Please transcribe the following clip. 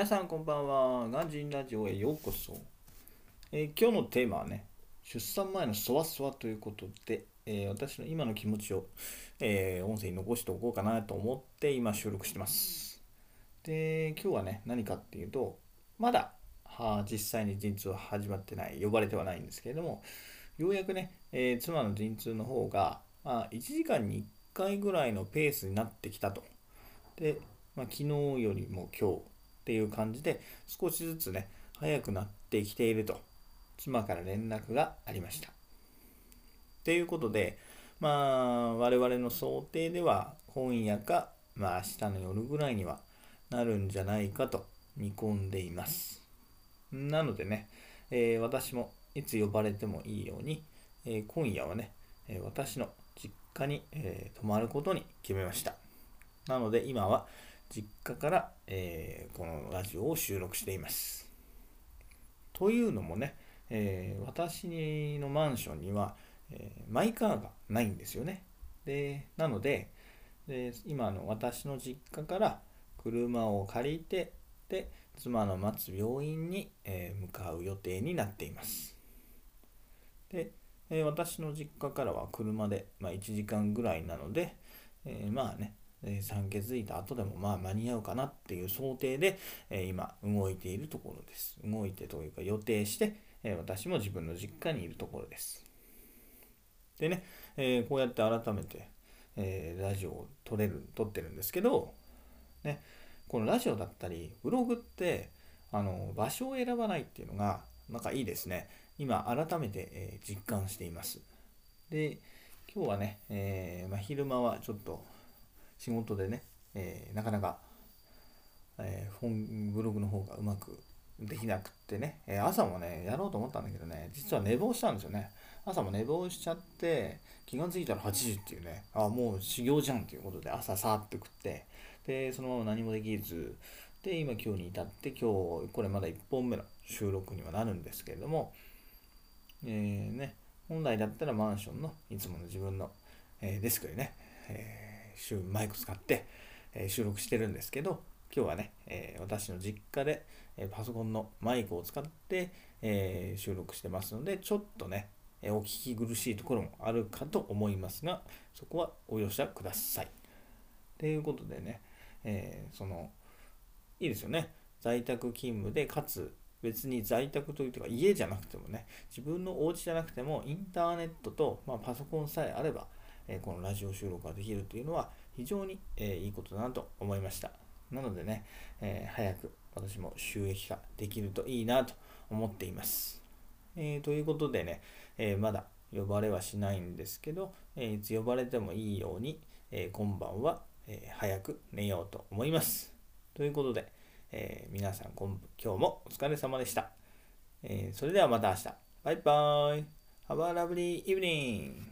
皆さんこんばんは。ガンジンラジオへようこそ。えー、今日のテーマはね、出産前のそわそわということで、えー、私の今の気持ちを、えー、音声に残しておこうかなと思って今収録してます。で、今日はね、何かっていうと、まだは実際に陣痛は始まってない、呼ばれてはないんですけれども、ようやくね、え妻の陣痛の方が、まあ、1時間に1回ぐらいのペースになってきたと。で、まあ、昨日よりも今日っていう感じで少しずつね早くなってきていると妻から連絡がありました。ということでまあ我々の想定では今夜かまあ明日の夜ぐらいにはなるんじゃないかと見込んでいます。なのでね、えー、私もいつ呼ばれてもいいように、えー、今夜はね、え私の実家に、え泊まることに決めました。なので今は実家から、えー、このラジオを収録しています。というのもね、えー、私のマンションには、えー、マイカーがないんですよね。でなのでで今の私の実家から車を借りてで妻の待つ病院に、え向かう予定になっています。で、え私の実家からは車で、まあ、1時間ぐらいなので、えまあねえ産気づいた後でもまあ間に合うかなっていう想定で、え今動いているところです。動いてというか予定して、え私も自分の実家にいるところです。でね、えこうやって改めて、えラジオを撮れる、撮ってるんですけど、ね、このラジオだったり、ブログって、あの、場所を選ばないっていうのが、なんかいいですね。今、改めて、え実感しています。で、今日はね、え、まあ、昼間はちょっと、仕事でね、えー、なかなか、えー、本ブログの方がうまくできなくってね、えー、朝もね、やろうと思ったんだけどね、実は寝坊したんですよね。朝も寝坊しちゃって、気が付いたら8時っていうね、あ、もう修行じゃんっていうことで朝さーって食って、で、そのまま何もできず、で、今今日に至って、今日、これまだ1本目の収録にはなるんですけれども、えー、ね、本来だったらマンションのいつもの自分の、えー、デスクでね、えー週マイク使って、え収録してるんですけど、今日はね、え私の実家で、えパソコンのマイクを使って、え収録してますので、ちょっとね、えお聞き苦しいところもあるかと思いますが、そこはお容赦ください。ということでね、えー、その、いいですよね。在宅勤務で、かつ別に在宅というか家じゃなくてもね、自分のお家じゃなくてもインターネットと、まあ、パソコンさえあれば、えこのラジオ収録ができるというのは非常に、えいいことだなと思いました。なのでね、え早く私も収益化できるといいなと思っています。えー、ということでね、え、まだ呼ばれはしないんですけど、え、いつ呼ばれてもいいように、え今晩は、え早く寝ようと思います。ということで、え皆さん今日もお疲れ様でした。えそれではまた明日。バイバーイ。Have a lovely evening.